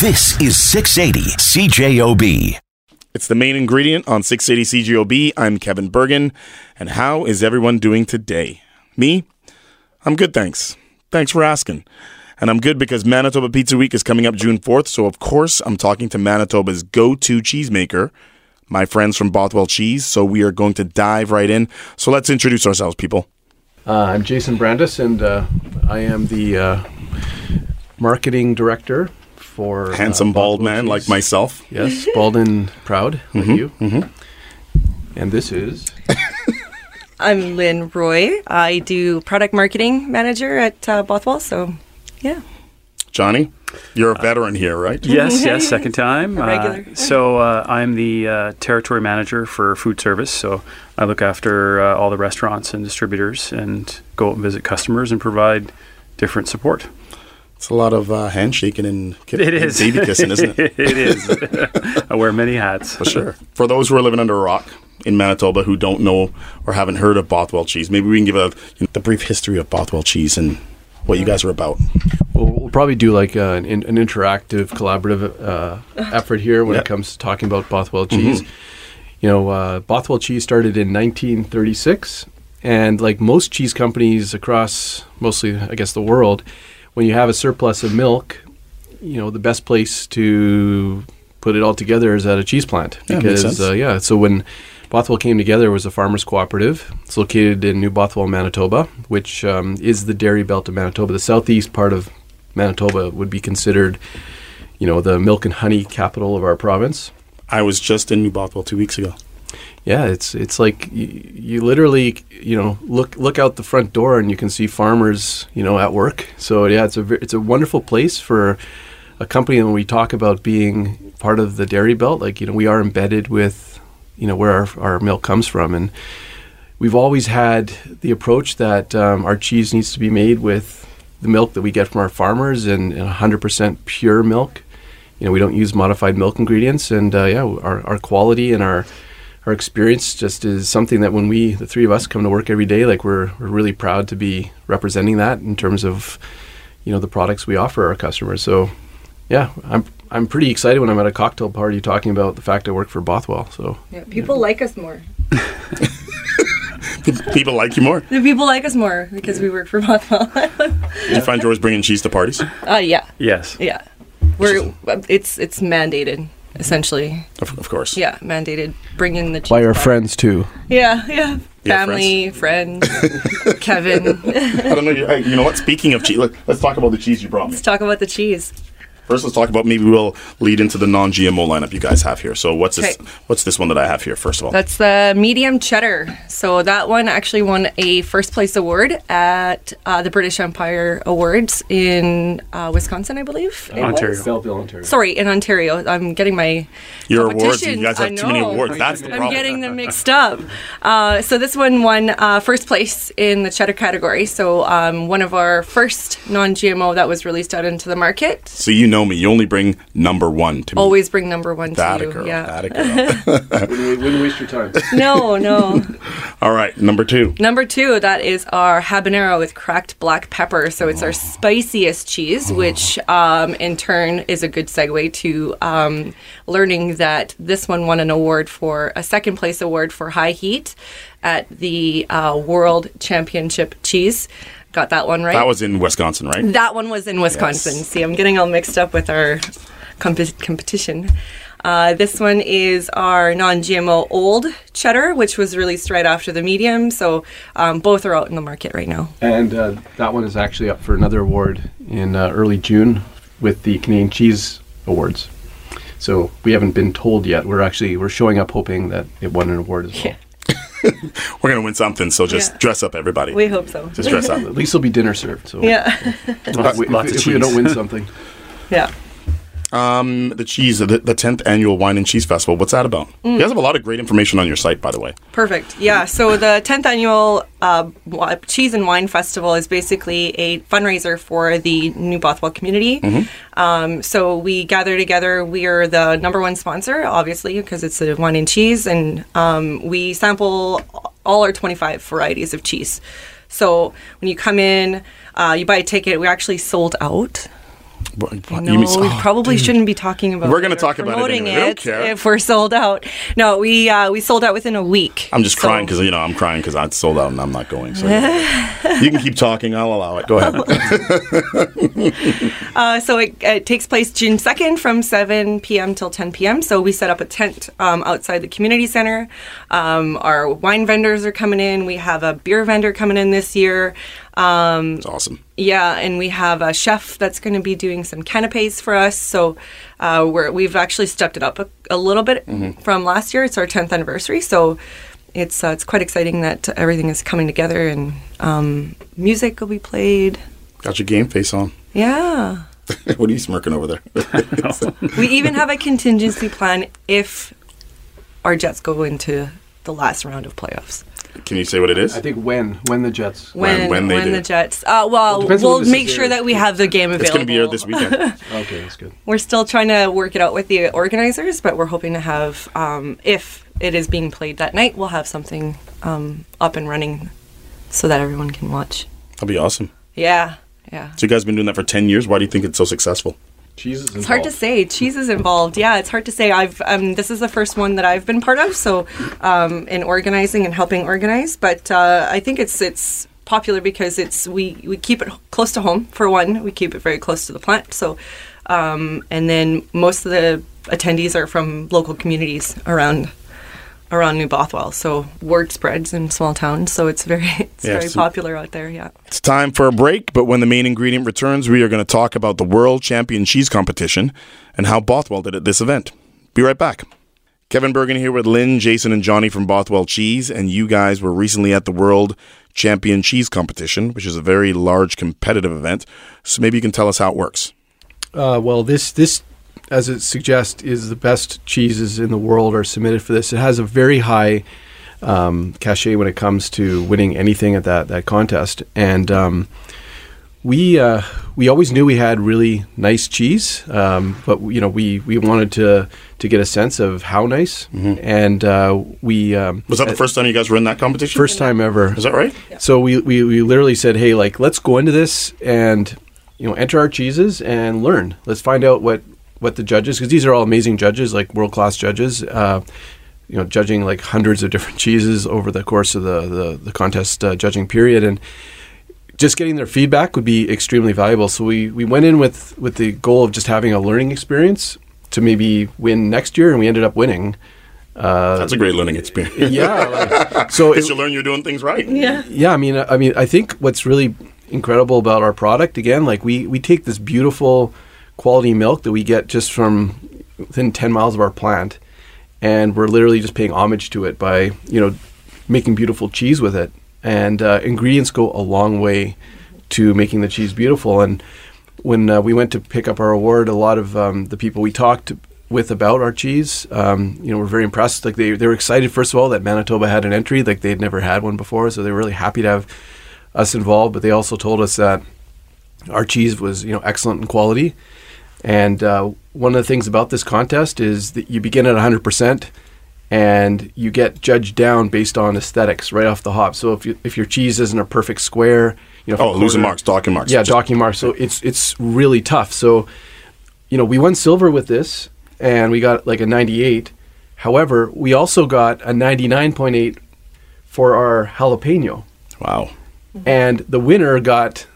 This is 680 CJOB. It's the main ingredient on 680 CJOB. I'm Kevin Bergen. And how is everyone doing today? Me? I'm good, thanks. Thanks for asking. And I'm good because Manitoba Pizza Week is coming up June 4th. So, of course, I'm talking to Manitoba's go to cheesemaker, my friends from Bothwell Cheese. So, we are going to dive right in. So, let's introduce ourselves, people. Uh, I'm Jason Brandis, and uh, I am the uh, marketing director for uh, Handsome bald Bothwell man like myself. Yes, bald and proud like you. And this is I'm Lynne Roy. I do product marketing manager at uh, Bothwell. So, yeah. Johnny, you're a veteran here, right? Yes, yes, second time. A Uh, regular. so uh, I'm the uh, territory manager for food service. So I look after uh, all the restaurants and distributors and go out and visit customers and provide different support. It's a lot of uh, handshaking and, ki- It and baby kissing, isn't it? it is. I wear many hats. For sure. For those who are living under a rock in Manitoba who don't know or haven't heard of Bothwell cheese, maybe we can give a you know, the brief history of Bothwell cheese and what you guys are about. Well, we'll probably do like uh, an, an interactive, collaborative uh, effort here when Yeah. it comes to talking about Bothwell cheese. You know, uh, Bothwell cheese started in 1936, and like most cheese companies across mostly, I guess, the world, when you have a surplus of milk, you know, the best place to put it all together is at a cheese plant Yeah, makes sense. because uh, yeah. So when Bothwell came together, it was a farmers cooperative. It's located in New Bothwell, Manitoba, which um, is the dairy belt of Manitoba. The southeast part of Manitoba would be considered, you know, the milk and honey capital of our province. I was just in New Bothwell two weeks ago. Yeah, it's it's like you, you literally, you know, look look out the front door and you can see farmers, you know, at work. So yeah, it's a it's a wonderful place for a company. And When we talk about being part of the dairy belt, like you know, we are embedded with, you know, where our, our milk comes from, and we've always had the approach that um, our cheese needs to be made with the milk that we get from our farmers and, and 100% pure milk. You know, we don't use modified milk ingredients, and uh, yeah, our, our quality and our our experience just is something that when we, the three of us, come to work every day, like we're we're really proud to be representing that in terms of you know the products we offer our customers. So yeah, I'm I'm pretty excited when I'm at a cocktail party talking about the fact I work for Bothwell. So yeah. People like us more. People like you more. The people like us more because we work for Bothwell. Did you find yours bringing cheese to parties? uh, yeah. Yes. Yeah. We're, it's, it's mandated, essentially. Of, of course. Yeah, mandated. Bring in the cheese. by our bar. friends too. Yeah, yeah. Yeah, Family, friends, Kevin. I don't know. You, hey, you know what? Speaking of cheese, let, let's talk about the cheese you brought me. Let's talk about the cheese. First, let's talk about maybe we'll lead into the non-GMO lineup you guys have here. So, what's this? What's this one that I have here? First of all, That's the medium cheddar. So that one actually won a first place award at uh, the British Empire Awards in uh, Wisconsin, I believe. it Ontario. was. Belleville, Ontario. Sorry, in Ontario. I'm getting my your awards. You guys have too many awards. That's the I'm getting them mixed up. Uh, so this one won uh, first place in the cheddar category. So um, one of our first non-GMO that was released out into the market. So you know me. You only bring number one to me. Always bring number one that to a you. girl. yeah. That a girl. Wouldn't, wouldn't waste your time. No, no. all right, number two. Number two, that is our habanero with cracked black pepper. So it's our spiciest cheese, which um, in turn is a good segue to um, learning that this one won an award for a second place award for high heat at the uh, World Championship Cheese. Got that one right. That was in Wisconsin, right? That one was in Wisconsin. Yes. See, I'm getting all mixed up with our comp- competition. Uh, this one is our non-GMO old cheddar, which was released right after the medium. So um, both are out in the market right now. And uh, that one is actually up for another award in uh, early June with the Canadian Cheese Awards. So we haven't been told yet. We're actually we're showing up hoping that it won an award as well. Yeah. We're gonna win something, so just Yeah. dress up, everybody. We hope so. just dress up. At least there'll be dinner served. So Yeah, if, we, Lots if, of if we don't win something, yeah. Um, the cheese, the, the 10th annual Wine and Cheese Festival. What's that about? Mm. You guys have a lot of great information on your site, by the way. Perfect. Yeah. So the 10th annual uh, Cheese and Wine Festival is basically a fundraiser for the New Bothwell community. Um, so we gather together. We are the number one sponsor, obviously, because it's the wine and cheese, and um, we sample all our 25 varieties of cheese. So when you come in, uh, you buy a ticket. We actually sold out No, mean- we oh, probably shouldn't be talking about. We're gonna talk about it anyway. I don't care. if we're sold out. No, we uh, we sold out within a week. I'm just So- crying because you know I'm crying because I sold out and I'm not going. So you can keep talking. I'll allow it. Go ahead. Uh, so it, it takes place June 2nd from 7 p.m. till 10 p.m. So we set up a tent um, outside the community center. Um, our wine vendors are coming in. We have a beer vendor coming in this year. Um, It's awesome. yeah, and we have a chef that's going to be doing some canapes for us. So uh, we're, we've actually stepped it up a, a little bit from last year. It's our 10th anniversary. So it's, uh, it's quite exciting that everything is coming together and um, music will be played. Got your game face on. Yeah. what are you smirking over there? We even have a contingency plan if our Jets go into the last round of playoffs. Can you say what it is? I think when when the Jets. When- When when they do. the Jets, uh, well, depends we'll make sure that we have the game available. It's going to be aired this weekend. Okay, that's good. We're still trying to work it out with the organizers, but we're hoping to have, um, if it is being played that night, we'll have something um, up and running so that everyone can watch. That'll be awesome. Yeah, yeah. So you guys been doing that for ten years. Why do you think it's so successful? Jesus. It's hard to say. Cheese is involved. Yeah, it's hard to say. I've um, this is the first one that I've been part of, so um, in organizing and helping organize. But uh, I think it's it's popular because it's we we keep it close to home for one. We keep it very close to the plant. So, um, and then most of the attendees are from local communities around around New Bothwell. So word spreads in small towns. So it's very it's Yeah, very so- popular out there. Yeah. It's time for a break, but when the main ingredient returns, we are going to talk about the World Champion Cheese Competition and how Bothwell did at this event. Be right back. Kevin Bergen here with Lynne, Jason, and Johnny from Bothwell Cheese, and you guys were recently at the World Champion Cheese Competition, which is a very large competitive event. So maybe you can tell us how it works. Uh, well, this this, as it suggests, is the best cheeses in the world are submitted for this. It has a very high um, cachet when it comes to winning anything at that that contest, and um, we uh, we always knew we had really nice cheese, um, but you know we we wanted to to get a sense of how nice, and uh, we um, Was that the first time you guys were in that competition? first time ever. Is that right? So we, we, we literally said, hey, like, let's go into this and, you know, enter our cheeses and learn. Let's find out what, what the judges, because these are all amazing judges, like world class judges, uh, you know, judging like hundreds of different cheeses over the course of the, the, the contest uh, judging period. And just getting their feedback would be extremely valuable. So we, we went in with, with the goal of just having a learning experience to maybe win next year, and we ended up winning. That's a great learning experience. Yeah. like- so Because it, you learn you're doing things right. Yeah. yeah, I mean, I mean, I think what's really incredible about our product, again, like we we take this beautiful quality milk that we get just from within ten miles of our plant, and we're literally just paying homage to it by you know making beautiful cheese with it. And uh, ingredients go a long way to making the cheese beautiful. And when uh, we went to pick up our award, a lot of um, the people we talked with about our cheese, um, you know, were very impressed. Like they, they were excited, first of all, that Manitoba had an entry. Like they'd never had one before, so they were really happy to have us involved. But they also told us that our cheese was, you know, excellent in quality. And uh, one of the things about this contest is that you begin at 100% and you get judged down based on aesthetics right off the hop. So if, you, if your cheese isn't a perfect square, you know, Oh, losing marks, docking marks. yeah, docking marks. So it's it's really tough. So, you know, we won silver with this, and we got like a 98. However, we also got a 99.8 for our jalapeno, Wow. and the winner got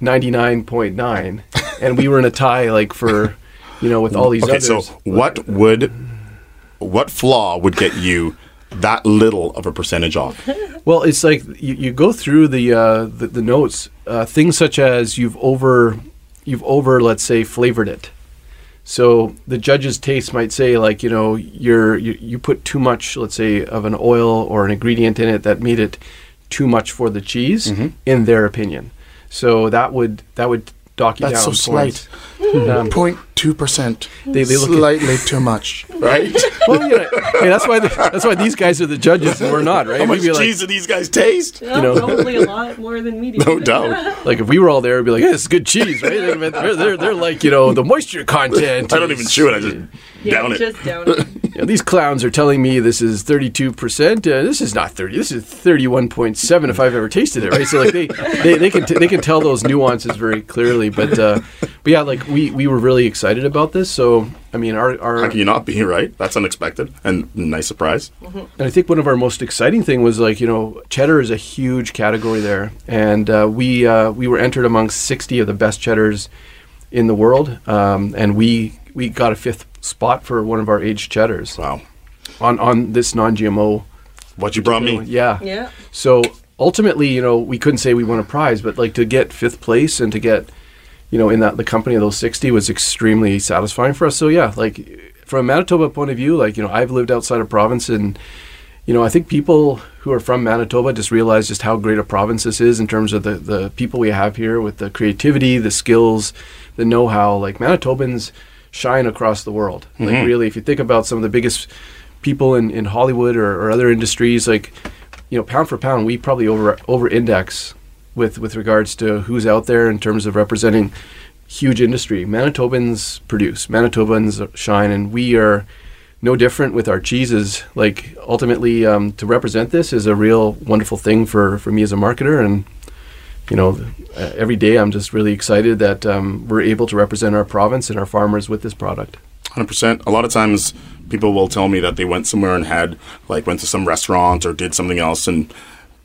99.9, and we were in a tie like for, you know, with all these Okay, others. so what would, what flaw would get you that little of a percentage off? Well, it's like you, you go through the uh, the, the notes, uh, things such as you've over you've over let's say flavored it. So the judge's taste might say like you know you're you, you put too much let's say of an oil or an ingredient in it that made it too much for the cheese Mm-hmm. in their opinion. So that would that would dock you That's down. so points. slight. Um, Point 32 percent. They- they look at- slightly too much, right? well, you know, hey, that's why the, that's why these guys are the judges and we're not, right? How much We'd be like, cheese do these guys taste? you know, probably a lot more than medium. No doubt. like if we were all there, we'd be like, hey, "This is good cheese, right?" They're, they're, they're, they're like, you know, the moisture content. I don't even chew it. I just Yeah, down it. just down it. You know, these clowns are telling me this is 32%. Uh, this is not 30. This is 31.7 if I've ever tasted it, right? So like they they, they can t- they can tell those nuances very clearly, but uh, but yeah, like we we were really excited about this. So I mean, our our How can you not be right? That's unexpected and a nice surprise. And I think one of our most exciting thing was like you know cheddar is a huge category there, and uh, we uh, we were entered among 60 of the best cheddars in the world, um, and we we got a fifth spot for one of our aged cheddars Wow. on on this non-GMO. What you brought me? Yeah. Yeah. So ultimately, you know, we couldn't say we won a prize, but like to get fifth place and to get, you know, in that the company of those sixty was extremely satisfying for us. So yeah, like from a Manitoba point of view, like you know, I've lived outside of province, and you know, I think people who are from Manitoba just realize just how great a province this is in terms of the the people we have here with the creativity, the skills, the know-how. Like Manitobans shine across the world. Like mm-hmm. really, if you think about some of the biggest people in, in Hollywood or, or other industries, like you know, pound for pound, we probably over over index with with regards to who's out there in terms of representing huge industry. Manitobans produce, Manitobans shine, and we are no different with our cheeses. Like ultimately, um, to represent this is a real wonderful thing for for me as a marketer, and you know, every day I'm just really excited that um, we're able to represent our province and our farmers with this product. Hundred percent. A lot of times, people will tell me that they went somewhere and had like went to some restaurant or did something else, and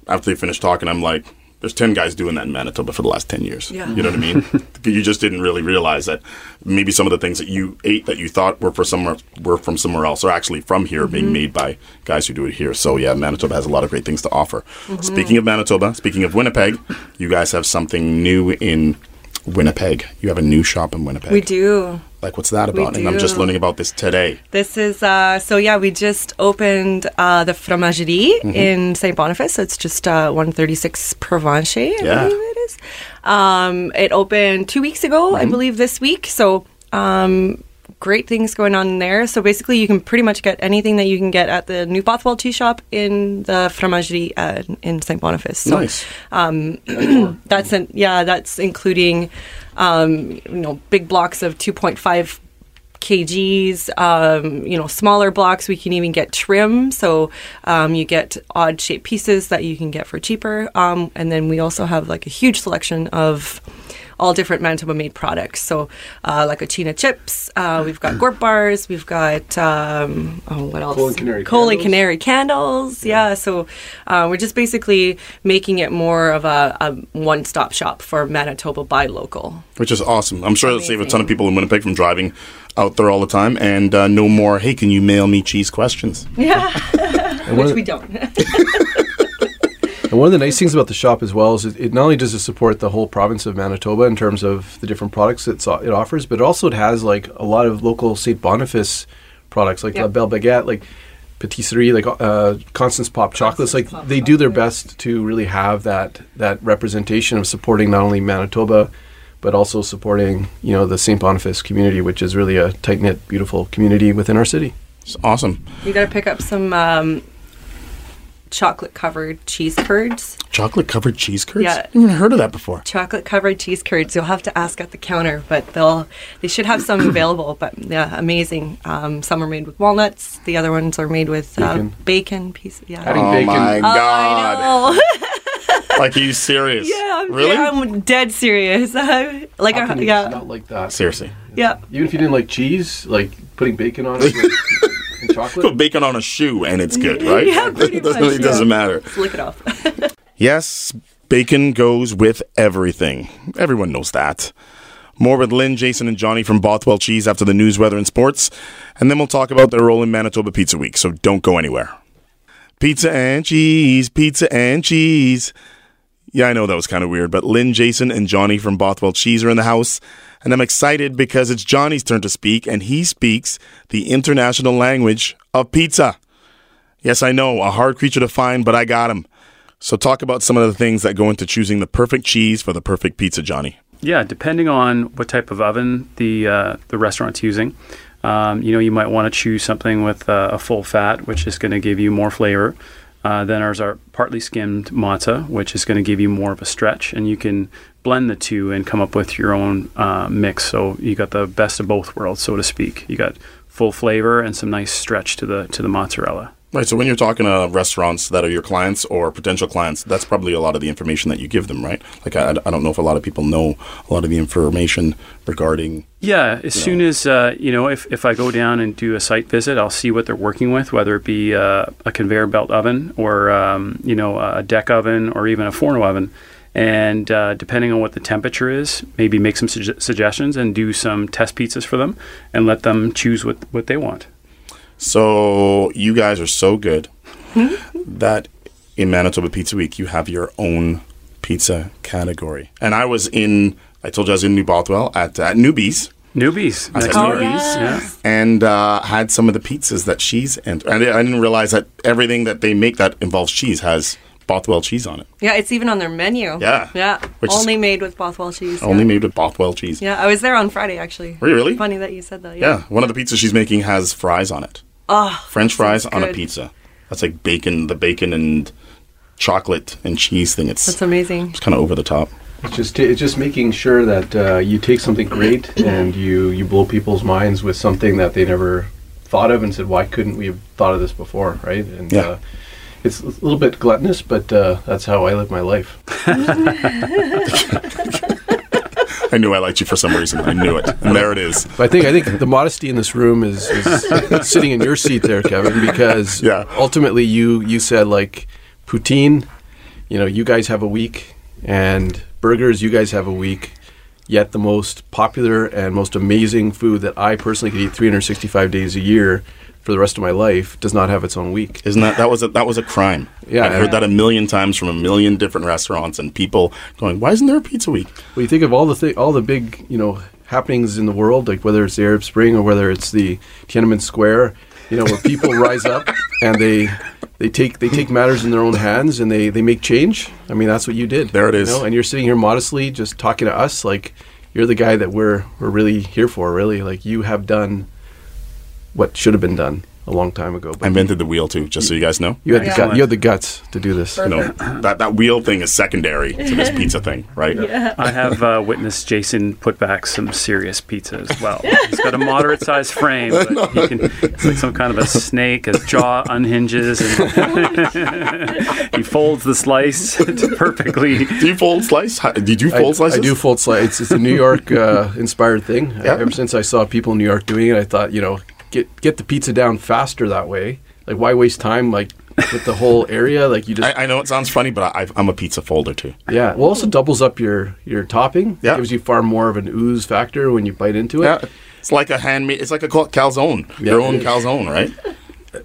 after they finish talking, I'm like, "There's ten guys doing that in Manitoba for the last ten years." Yeah. You know what I mean? you just didn't really realize that maybe some of the things that you ate that you thought were for somewhere were from somewhere else are actually from here, being mm-hmm. made by guys who do it here. So yeah, Manitoba has a lot of great things to offer. Mm-hmm. Speaking of Manitoba, speaking of Winnipeg, you guys have something new in. Winnipeg. You have a new shop in Winnipeg. We do. Like, what's that about? And I'm just learning about this today. This is uh, so yeah. We just opened uh, the Fromagerie Mm-hmm. in Saint Boniface. So it's just uh, 136 Provencher. I Yeah. believe it is. Um, it opened two weeks ago, Mm-hmm. I believe, this week. So um, great things going on there. So basically, you can pretty much get anything that you can get at the New Bothwell Tea Shop in the Fromagerie uh, in Saint Boniface. So nice. that's an, yeah, that's including um, you know big blocks of 2.5 kgs. Um, you know, smaller blocks. We can even get trim, so um, you get odd shaped pieces that you can get for cheaper. Um, and then we also have like a huge selection of all different Manitoba made products. So, uh, like Achina chips, uh, we've got Gorp bars, we've got, um, oh, what else? Coal and Canary Coal and candles. Canary candles. Yeah. So, uh, we're just basically making it more of a, a one stop shop for Manitoba by local. Which is awesome. I'm sure it'll save a ton of people in Winnipeg from driving out there all the time and uh, no more, hey, can you mail me cheese questions? Yeah. Which we don't. And one of the nice things about the shop as well is it, it not only does it support the whole province of Manitoba in terms of the different products it's, it offers, but also it has like a lot of local St. Boniface products like Yep. La Belle Baguette, like patisserie, like uh, Constance Popp chocolates. Like Popp they do their best to really have that that representation of supporting not only Manitoba, but also supporting you know the St. Boniface community, which is really a tight knit, beautiful community within our city. It's awesome. you got to pick up some um, chocolate covered cheese curds. Chocolate covered cheese curds? Yeah. I've never heard of that before. chocolate covered cheese curds. You'll have to ask at the counter, but they'll they should have some available. But yeah, amazing. Um, some are made with walnuts. The other ones are made with uh, Bacon. bacon piece. Yeah. Adding Oh bacon. my Oh, god. I know. like, are you serious? yeah, I'm, Really? yeah, I'm dead serious. like, How a, can you yeah, not like that? Seriously. yeah. Even if you didn't like cheese, like putting bacon on it with, and chocolate. Put bacon on a shoe and it's good, right? Yeah, pretty it doesn't, much, it doesn't yeah. matter. Let's it off. Yes, bacon goes with everything. Everyone knows that. More with Lynne, Jason, and Johnny from Bothwell Cheese after the news, weather, and sports. And then we'll talk about their role in Manitoba Pizza Week, so don't go anywhere. Pizza and cheese, pizza and cheese. Yeah, I know that was kind of weird, but Lynne, Jason, and Johnny from Bothwell Cheese are in the house. And I'm excited because it's Johnny's turn to speak, and he speaks the international language of pizza. Yes, I know, a hard creature to find, but I got him. So, talk about some of the things that go into choosing the perfect cheese for the perfect pizza, Johnny. Yeah, depending on what type of oven the uh, the restaurant's using, um, you know, you might want to choose something with uh, a full fat, which is going to give you more flavor. Uh, then ours are partly skimmed mozza, which is going to give you more of a stretch, and you can blend the two and come up with your own uh, mix. So you got the best of both worlds, so to speak. You got full flavor and some nice stretch to the to the mozzarella. Right. So when you're talking to restaurants that are your clients or potential clients, that's probably a lot of the information that you give them, right? Like I, I don't know if a lot of people know a lot of the information regarding. Yeah, as soon as uh, you know, if, if I go down and do a site visit, I'll see what they're working with, whether it be uh, a conveyor belt oven or um, you know a deck oven or even a forno oven, and uh, depending on what the temperature is, maybe make some suge- suggestions and do some test pizzas for them, and let them choose what what they want. So you guys are so good that in Manitoba Pizza Week you have your own pizza category. And I was in, I told you I was in New Bothwell at, at Newbies. Newbies, I next said door. newbies. Yeah. and uh, had some of the pizzas that she's and I I didn't realize that everything that they make that involves cheese has Bothwell cheese on it. Yeah, it's even on their menu. Yeah. Yeah. Which is- Only made with Bothwell cheese. Only yeah. made with Bothwell cheese. Yeah, I was there on Friday actually. Were you really? Funny that you said that. Yeah, one of the pizzas she's making has fries on it. Oh, French fries sounds on a pizza. That's like bacon, the bacon and chocolate and cheese thing. It's That's amazing. it's kind of over the top. It's just it's just making sure that uh, you take something great and you you blow people's minds with something that they never thought of and said, why couldn't we have thought of this before, right? And Yeah. uh, it's a little bit gluttonous, but uh, that's how I live my life. I knew I liked you for some reason. I knew it, and there it is. But I think I think the modesty in this room is, is sitting in your seat there, Kevin, because Yeah. ultimately you you said like poutine, you know, you guys have a week, and burgers, you guys have a week. Yet the most popular and most amazing food that I personally could eat 365 days a year for the rest of my life does not have its own week. Isn't that that was a, that was a crime? Yeah, I've heard that a million times from a million different restaurants and people going, "Why isn't there a pizza week?" Well, you think of all the thi- all the big you know happenings in the world, like whether it's the Arab Spring or whether it's the Tiananmen Square, you know, where people rise up and they they take they take matters in their own hands and they they make change. I mean, that's what you did. There it is. you know, and you're sitting here modestly, just talking to us like you're the guy that we're we're really here for. Really, like you have done what should have been done a long time ago. But I invented the wheel too, just so you guys know. you had the Excellent. gut, you had the guts to do this. You know that that wheel thing is secondary to this pizza thing, right? Yeah. I have uh, witnessed Jason put back some serious pizza as well. He's got a moderate sized frame, but he can, it's like some kind of a snake. His jaw unhinges and he folds the slice perfectly. Do you fold slice? Did you I, fold slices? I do fold slice. It's, it's a New York uh, inspired thing. Yeah. Ever since I saw people in New York doing it, I thought, you know, get get the pizza down faster that way. Like, why waste time? Like with the whole area, like you just I, I know it sounds funny, but I, I'm a pizza folder too. yeah. Well, also doubles up your your topping. Yeah. gives you far more of an ooze factor when you bite into it. Yeah, it's like a handmade. It's like a calzone, Yeah, your own is. calzone, right?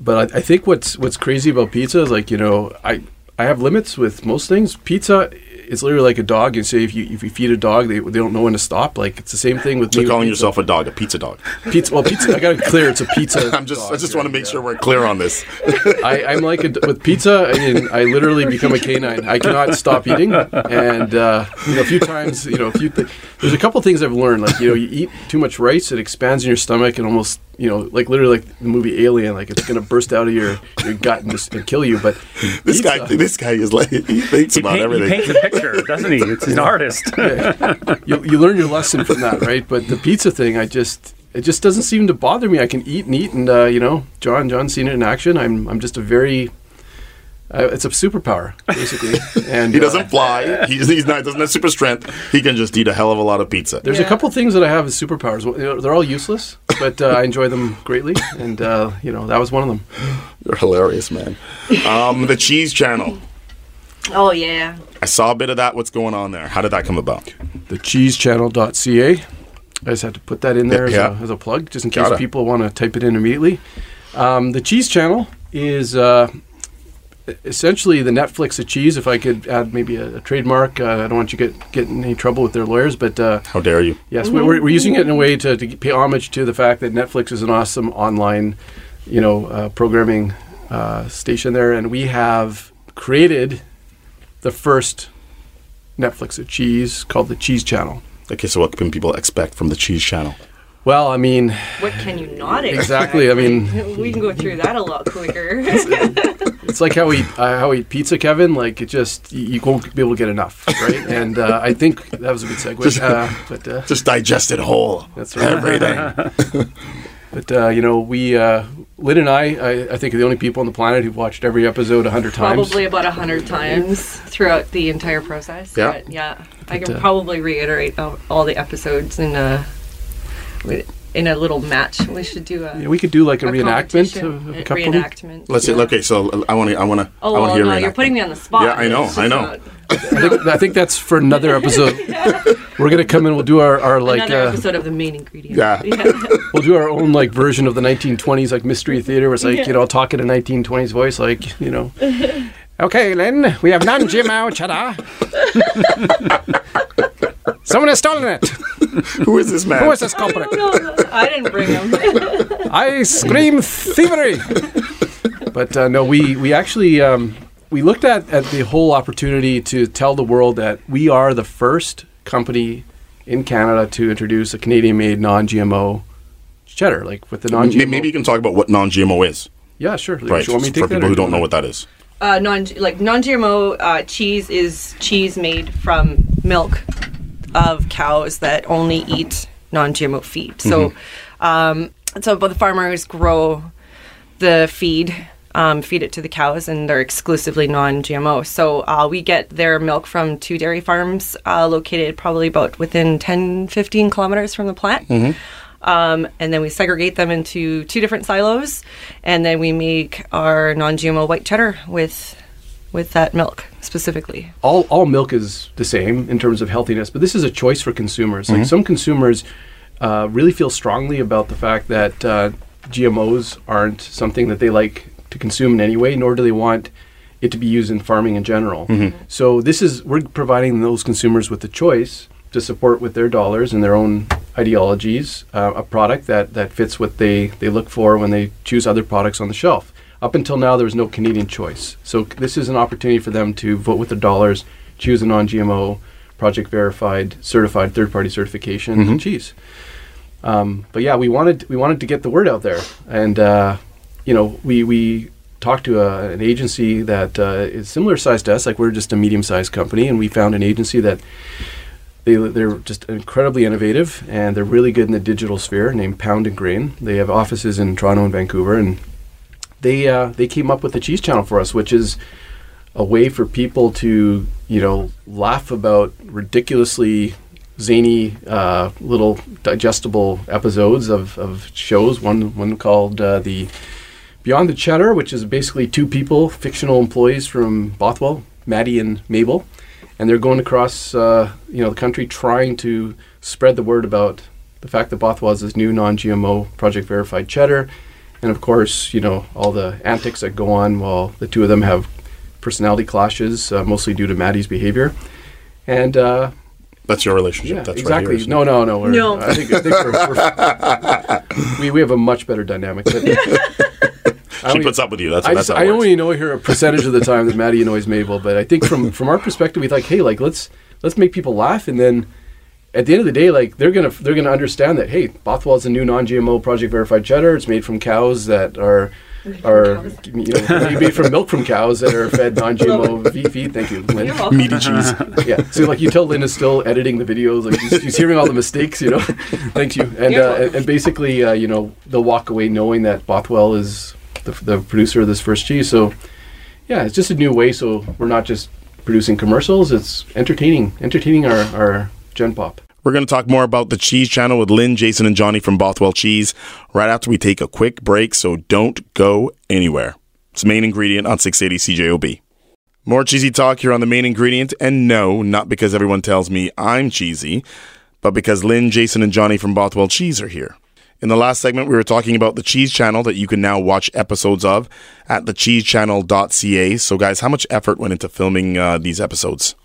But I, I think what's what's crazy about pizza is like you know I I have limits with most things. Pizza is literally like a dog. You say if you if you feed a dog, they, they don't know when to stop. Like it's the same thing with me You're with calling yourself a dog, a pizza dog. pizza. Well, pizza. I got to clear. It's a pizza. I'm just, I just want to make yeah. sure we're clear on this. I, I'm like a, with pizza. I mean, I literally become a canine. I cannot stop eating, and uh, you know, a few times, you know, a few. Th- there's a couple things I've learned. Like you know, you eat too much rice, it expands in your stomach, and almost you know, like literally like the movie Alien, like it's gonna burst out of your, your gut and just and kill you. But This guy, pizza, this guy is like he thinks He, about paint, he everything. paints a picture, doesn't he? It's an artist. you, you learn your lesson from that, right? But the pizza thing, I just it just doesn't seem to bother me. I can eat and eat, and uh, you know, John John's seen it in action. I'm I'm just a very uh, it's a superpower basically, and He uh, doesn't fly. He's, he's not doesn't have super strength. He can just eat a hell of a lot of pizza. There's a couple things that I have as superpowers. Well, you know, they're all useless, but uh, I enjoy them greatly, and uh, you know that was one of them. You're hilarious, man. Um, the Cheese Channel. Oh yeah. I saw a bit of that. What's going on there? How did that come about? The cheesechannel.ca. I just had to put that in there as, Yeah. a, as a plug, just in case Gotta. people want to type it in immediately. Um, the Cheese Channel is uh, essentially the Netflix of cheese. If I could add maybe a, a trademark, uh, I don't want you to get get in any trouble with their lawyers, but uh, How dare you? Yes, we- we're, we're using it in a way to, to pay homage to the fact that Netflix is an awesome online, you know, uh, programming uh, station there, and we have created the first Netflix of cheese called the Cheese Channel. Okay, so what can people expect from the Cheese Channel? Well, I mean, What can you not expect? Exactly, I mean- we can go through that a lot quicker. It's like how we uh, how we eat pizza, Kevin. Like it just you, you won't be able to get enough, right? and uh, I think that was a good segue. Uh, but uh, Just digest it whole. That's right. Everything. but uh, you know, we uh, Lynne and I, I, I think, are the only people on the planet who've watched every episode a hundred times. probably about a hundred times throughout the entire process. Yeah. But yeah. I can uh, probably reiterate all, all the episodes in a in a little match. We should do a, Yeah, we could do like a, a reenactment competition, of, of a a couple. reenactment. Let's see. Okay, so I want to. I want to. Oh I want well, to hear. no, you're putting me on the spot. Yeah, I know, I know. I think, I think that's for another episode. We're gonna come in. We'll do our, our like Another uh, episode of the main ingredient. Yeah. we'll do our own like version of the 1920s like mystery theater where it's like you know I'll talk in a 1920s voice like you know okay Lynne we have non-GMO cheddar someone has stolen it Who is this man? who is this culprit no, I didn't bring him. I scream thievery but uh, no we we actually um, we looked at, at the whole opportunity to tell the world that we are the first company in Canada to introduce a Canadian made non-GMO cheddar like with the non-GMO Maybe, maybe you can talk about what non-GMO is, Yeah, sure. right? You want me to for take that people who do you don't know what that is. Uh, non like non-GMO uh, cheese is cheese made from milk of cows that only eat non-GMO feed. So, um, so the farmers grow the feed, um, feed it to the cows, and they're exclusively non-GMO. So uh, we get their milk from two dairy farms uh, located probably about within 10, 15 kilometers from the plant. Um, and then we segregate them into two different silos, and then we make our non-GMO white cheddar with with that milk specifically. all all milk is the same in terms of healthiness, but this is a choice for consumers. Like some consumers uh, really feel strongly about the fact that uh, GMOs aren't something that they like to consume in any way, nor do they want it to be used in farming in general. So this is we're providing those consumers with the choice to support with their dollars and their own ideologies uh, a product that that fits what they they look for when they choose other products on the shelf. Up until now, there was no Canadian choice. So this is an opportunity for them to vote with their dollars, choose a non-GMO, project verified, certified, third-party certification cheese. Um, but yeah, we wanted we wanted to get the word out there, and uh, you know, we we talked to a, an agency that uh, is similar size to us. Like we're just a medium-sized company, and we found an agency that they they're just incredibly innovative, and they're really good in the digital sphere. Named Pound and Grain. They have offices in Toronto and Vancouver, and they uh, they came up with the cheese channel for us, which is a way for people to you know laugh about ridiculously zany uh, little digestible episodes of, of shows. One one called uh, the Beyond the Cheddar, which is basically two people, fictional employees from Bothwell, Maddie and Mabel, and they're going across uh, you know the country trying to spread the word about the fact that Bothwell is this new non-GMO project verified cheddar, and of course you know all the antics that go on while the two of them have personality clashes, uh, mostly due to Maddie's behavior, and. Uh, That's your relationship. yeah, That's exactly. Right here, isn't no, no, no. We're, No. I think, I think we're, we're we, we have a much better dynamic. But I She only- puts up with you. That's I, that's just, how it I works. only know her a percentage of the time that Maddie annoys Mabel, but I think from from our perspective, we like, hey, like let's let's make people laugh, and then at the end of the day, like they're gonna they're gonna understand that hey, Bothwell is a new non-GMO project verified cheddar. It's made from cows that are are you know made from milk from cows that are fed non-GMO v- feed. Thank you, Lynne You're meaty cheese. yeah. So like you tell Lynne is still editing the videos, like she's, she's hearing all the mistakes, you know. Thank you. And uh, and, and basically, uh, you know, they'll walk away knowing that Bothwell is the, the producer of this first cheese. So yeah, it's just a new way. So we're not just producing commercials; it's entertaining, entertaining our our Gen Pop. We're going to talk more about the Cheese Channel with Lynne, Jason, and Johnny from Bothwell Cheese right after we take a quick break, so don't go anywhere. It's main ingredient on 680 CJOB. More cheesy talk here on the main ingredient, and no, not because everyone tells me I'm cheesy, but because Lynn, Jason, and Johnny from Bothwell Cheese are here. In the last segment, we were talking about the Cheese Channel that you can now watch episodes of at thecheesechannel.ca. So, guys, how much effort went into filming uh, these episodes?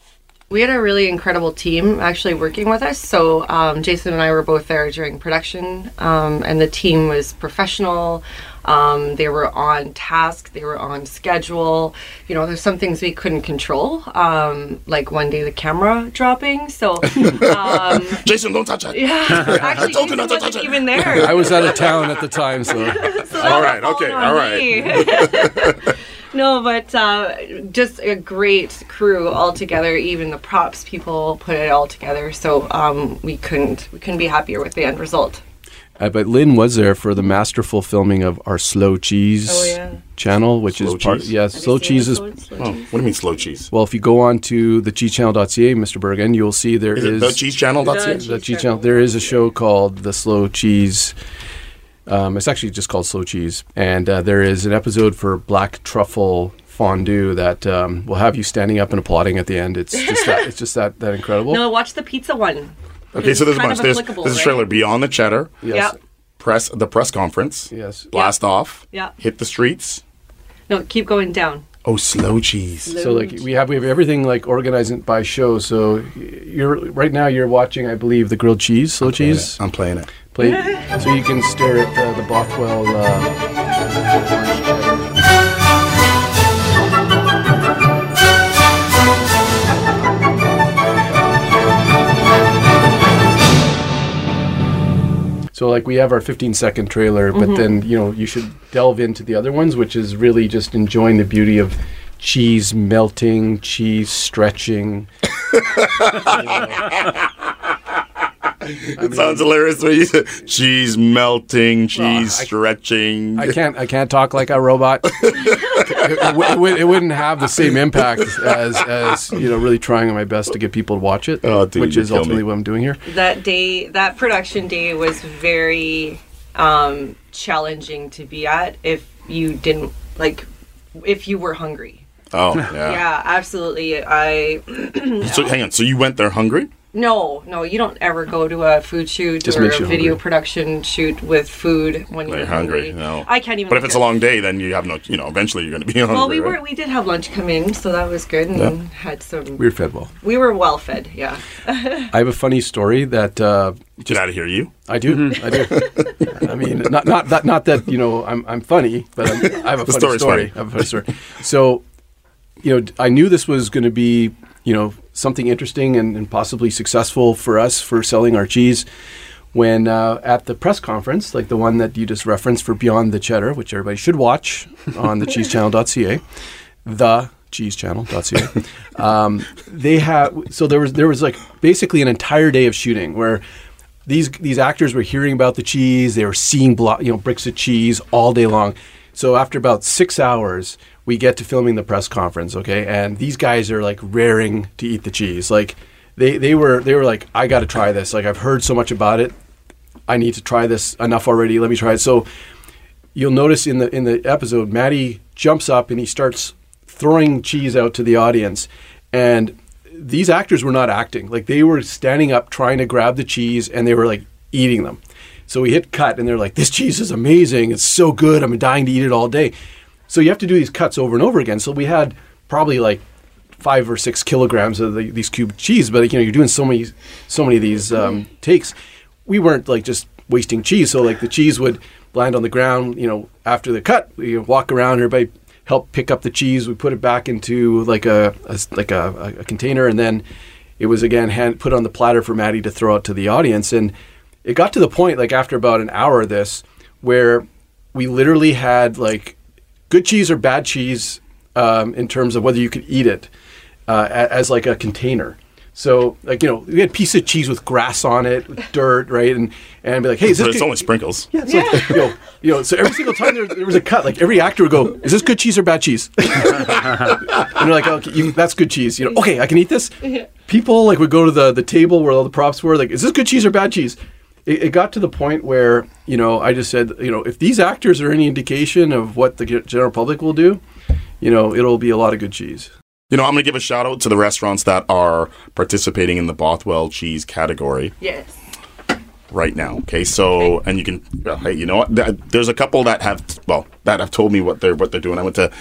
We had a really incredible team actually working with us. So um, Jason and I were both there during production, um, and the team was professional. Um, they were on task. They were on schedule. You know, there's some things we couldn't control, um, like one day the camera dropping. So um, Jason, don't touch it. yeah, actually, told you not to touch it. even there. I was out of town at the time, so All right, okay, all right. no, but uh, just a great crew all together. Even the props people put it all together. So um, we couldn't we couldn't be happier with the end result. Uh, but Lynne was there for the masterful filming of our Slow Cheese Oh, yeah. channel, which Slow is part. Cheese? Yes, Have Slow Cheese is. Slow Oh, cheese? what do you mean slow cheese? Well, if you go on to the cheesechannel.ca, Mr. Bergen, you'll see there Is is, it the cheese channel? That's The it. the Cheese cheese Channel. channel. There is a show called the Slow Cheese. Um, it's actually just called Slow Cheese, and uh, there is an episode for black truffle fondue that um, will have you standing up and applauding at the end. It's just that. It's just that that incredible. No, watch the pizza one. Okay, so there's a bunch. of There's, applicable, there's a trailer Beyond the Cheddar, Yes. Yep. press the press conference, Yes. blast off, Yeah. hit the streets. No, keep going down. Oh, slow cheese. So like we have we have everything like organized by show. So you're right now you're watching, I believe, the grilled cheese, slow cheese I'm playing it. plate. So you can stare at uh, the Bothwell. Uh, So like we have our 15 second trailer, but mm-hmm. then you know you should delve into the other ones, which is really just enjoying the beauty of cheese melting, cheese stretching. It sounds hilarious when you say cheese melting, cheese I- stretching. I can't I can't talk like a robot. it, it, it would- it wouldn't have the same impact as as you know really trying my best to get people to watch it, Oh, dude, which is ultimately me. what I'm doing here. That day, that production day was very um, challenging to be at if you didn't like if you were hungry. oh, yeah. Yeah, absolutely. I So hang on. So you went there hungry? No, no, you don't ever go to a food shoot Just or a video hungry. production shoot with food when When you're you're hungry. No. I can't even. But if it's a long day, then you have no. You know, eventually you're going to be hungry. Well, we right? were we did have lunch come in, so that was good, and had some. We were fed well. We were well fed. Yeah. I have a funny story that uh, Get out of here, you. I do. I do. I mean, not not that not that you know I'm I'm funny, but I'm, I have a The funny story's story. funny. I have a funny story. So, you know, I knew this was going to be you know something interesting and, and possibly successful for us for selling our cheese. When uh, at the press conference, like the one that you just referenced for Beyond the Cheddar, which everybody should watch on the cheesechannel.ca, the cheesechannel.ca. Um, they have so there was there was like basically an entire day of shooting where these these actors were hearing about the cheese. They were seeing blo- you know bricks of cheese all day long. So after about six hours, we get to filming the press conference. Okay, and these guys are like raring to eat the cheese. Like they they were they were like, I got to try this. Like I've heard so much about it. I need to try this enough already. Let me try it. So you'll notice in the in the episode, Maddie jumps up and he starts throwing cheese out to the audience, and these actors were not acting like they were standing up trying to grab the cheese and they were like eating them. So we hit cut and they're like, "This cheese is amazing! It's so good! I'm dying to eat it all day." So you have to do these cuts over and over again. So we had probably like five or six kilograms of the, these cubed cheese, but you know you're doing so many so many of these um, takes. We weren't like just wasting cheese. So like the cheese would land on the ground. You know after the cut, we walk around. Everybody help pick up the cheese. We put it back into like a, a like a, a container, and then it was again hand put on the platter for Maddie to throw out to the audience. And it got to the point like after about an hour of this where we literally had like good cheese or bad cheese um, in terms of whether you could eat it uh, as like a container. So like you know we had a piece of cheese with grass on it, with dirt, right, and and be like, hey, is But it's good? only sprinkles. Yeah, it's like, you know, you know, so every single time there, there was a cut, like every actor would go, "Is this good cheese or bad cheese?" and they're like, "Okay, you, that's good cheese." You know, okay, I can eat this. People like would go to the the table where all the props were, like, "Is this good cheese or bad cheese?" It, it got to the point where you know I just said, you know, if these actors are any indication of what the general public will do, you know, it'll be a lot of good cheese. You know, I'm going to give a shout out to the restaurants that are participating in the Bothwell cheese category Yes. right now. Okay, so and you can, well, hey, you know what? There's a couple that have, well, that have told me what they're what they're doing. I went to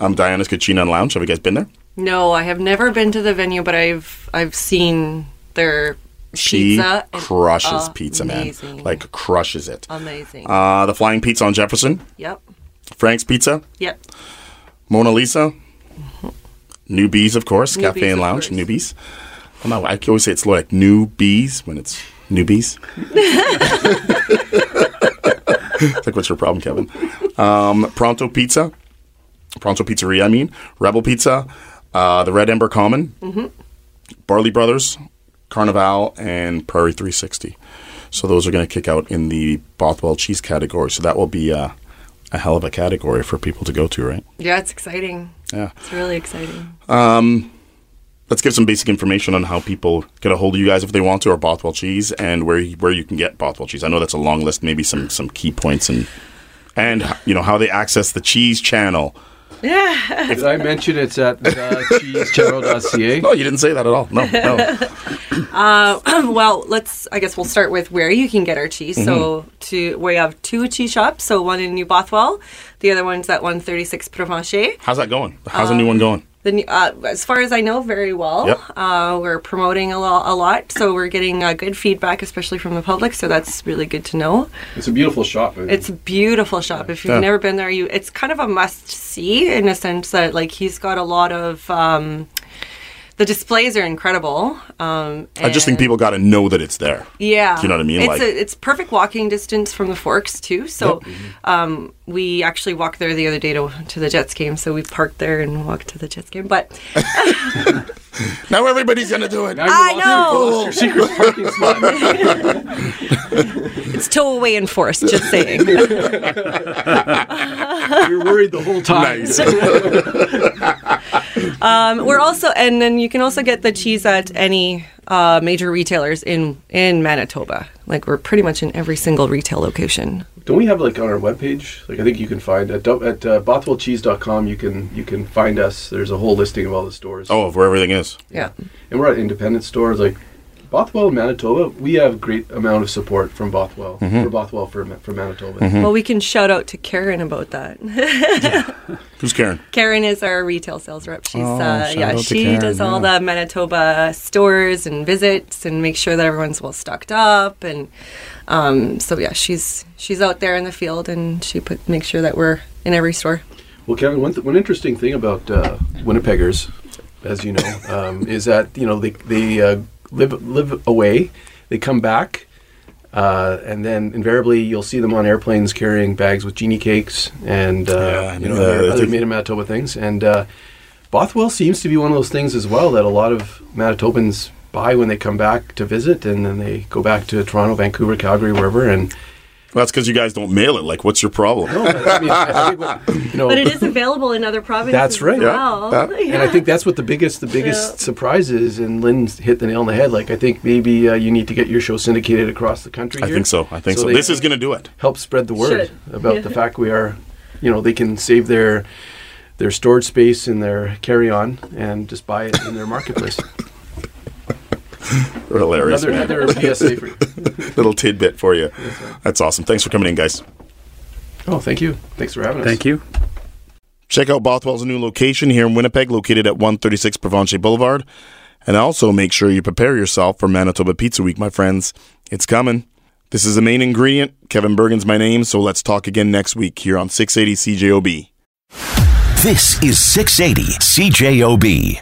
um, Diana's Cucina and Lounge. Have you guys been there? No, I have never been to the venue, but I've I've seen their She pizza. and crushes pizza, man. Like crushes it. amazing. Uh, the Flying Pizza on Jefferson, yep. Frank's Pizza, Yep. Mona Lisa, Newbies, of course, Cafe and Lounge, course. Newbies. I know, I always say it's like newbies when it's Newbies. it's like, what's your problem, Kevin? Um, Pronto Pizza, Pronto Pizzeria, I mean, Rebel Pizza, uh, the Red Ember Common, Mm-hmm. Barley Brothers, Carnival, and Prairie 360. So those are going to kick out in the Bothwell cheese category. So that will be uh, a hell of a category for people to go to, right? Yeah, it's exciting. Yeah. It's really exciting. Um, Let's give some basic information on how people get a hold of you guys if they want to, or Bothwell cheese, and where where you can get Bothwell cheese. I know that's a long list. Maybe some some key points and and you know how they access the cheese channel. Did I mention it's at uh, cheesechannel.ca? No, you didn't say that at all. No, no. well, let's. I guess we'll start with where you can get our cheese. So, to we have two cheese shops. So one in New Bothwell, the other one's at 136 Provencher. How's that going? How's the new one going? The uh, as far as I know, very well. Yep. Uh, we're promoting a, lo- a lot, so we're getting uh, good feedback, especially from the public. So that's really good to know. It's a beautiful shop. It's a beautiful shop. If you've Yeah. never been there, you it's kind of a must see in a sense that like he's got a lot of. Um, the displays are incredible. Um, I just think people got to know that it's there. Yeah, Do you know what I mean? It's Like- a, it's perfect walking distance from the Forks too. So, Yep. um, we actually walked there the other day to, to the Jets game. So we parked there and walked to the Jets game. But Now everybody's gonna do it. Now I know. your secret parking spot. it's tow away enforced. Just saying. You're worried the whole time. Nice. Um, we're also, and then you can also get the cheese at any uh, major retailers in in Manitoba. Like we're pretty much in every single retail location. Don't we have like on our webpage? Like I think you can find at do- at uh, bothwellcheese.com. You can you can find us. There's a whole listing of all the stores. oh, of where everything is. Yeah. and we're at independent stores like Bothwell, Manitoba. We have great amount of support from Bothwell Mm-hmm. for Bothwell for for Manitoba. Well, we can shout out to Karen about that. Who's Karen? Karen is our retail sales rep. She's Oh, uh, yeah, she Karen, does all yeah. the Manitoba stores and visits and makes sure that everyone's well stocked up and um, so yeah, she's she's out there in the field and she put makes sure that we're in every store. Well, Kevin, one, th- one interesting thing about uh, Winnipeggers, as you know, um, is that you know they they uh, live live away, they come back, uh, and then invariably you'll see them on airplanes carrying bags with genie cakes and uh, Yeah, you know know other, I other think- made in Manitoba things. And uh, Bothwell seems to be one of those things as well that a lot of Manitobans buy when they come back to visit, and then they go back to Toronto, Vancouver, Calgary, wherever, and. Well, that's because you guys don't mail it. Like, what's your problem? No, I mean, I think you know, But it is available in other provinces. That's right. As Yeah, well. that- And I think that's what the biggest the biggest Yeah. surprise is. And Lynne hit the nail on the head. Like I think maybe uh, you need to get your show syndicated across the country. I think so. I think so. they This is gonna do it. help spread the word Should. about Yeah. the fact we are, you know, they can save their their storage space in their carry on and just buy it in their marketplace. Hilarious, Another, man. another PSA for you. Little tidbit for you. That's awesome. Thanks for coming in, guys. Oh, thank you. Thanks for having us. Thank you. Check out Bothwell's new location here in Winnipeg, located at 136 Provencher Boulevard. And also make sure you prepare yourself for Manitoba Pizza Week, my friends. It's coming. This is the main ingredient. Kevin Bergen's my name, so let's talk again next week here on 680 CJOB. This is 680 CJOB.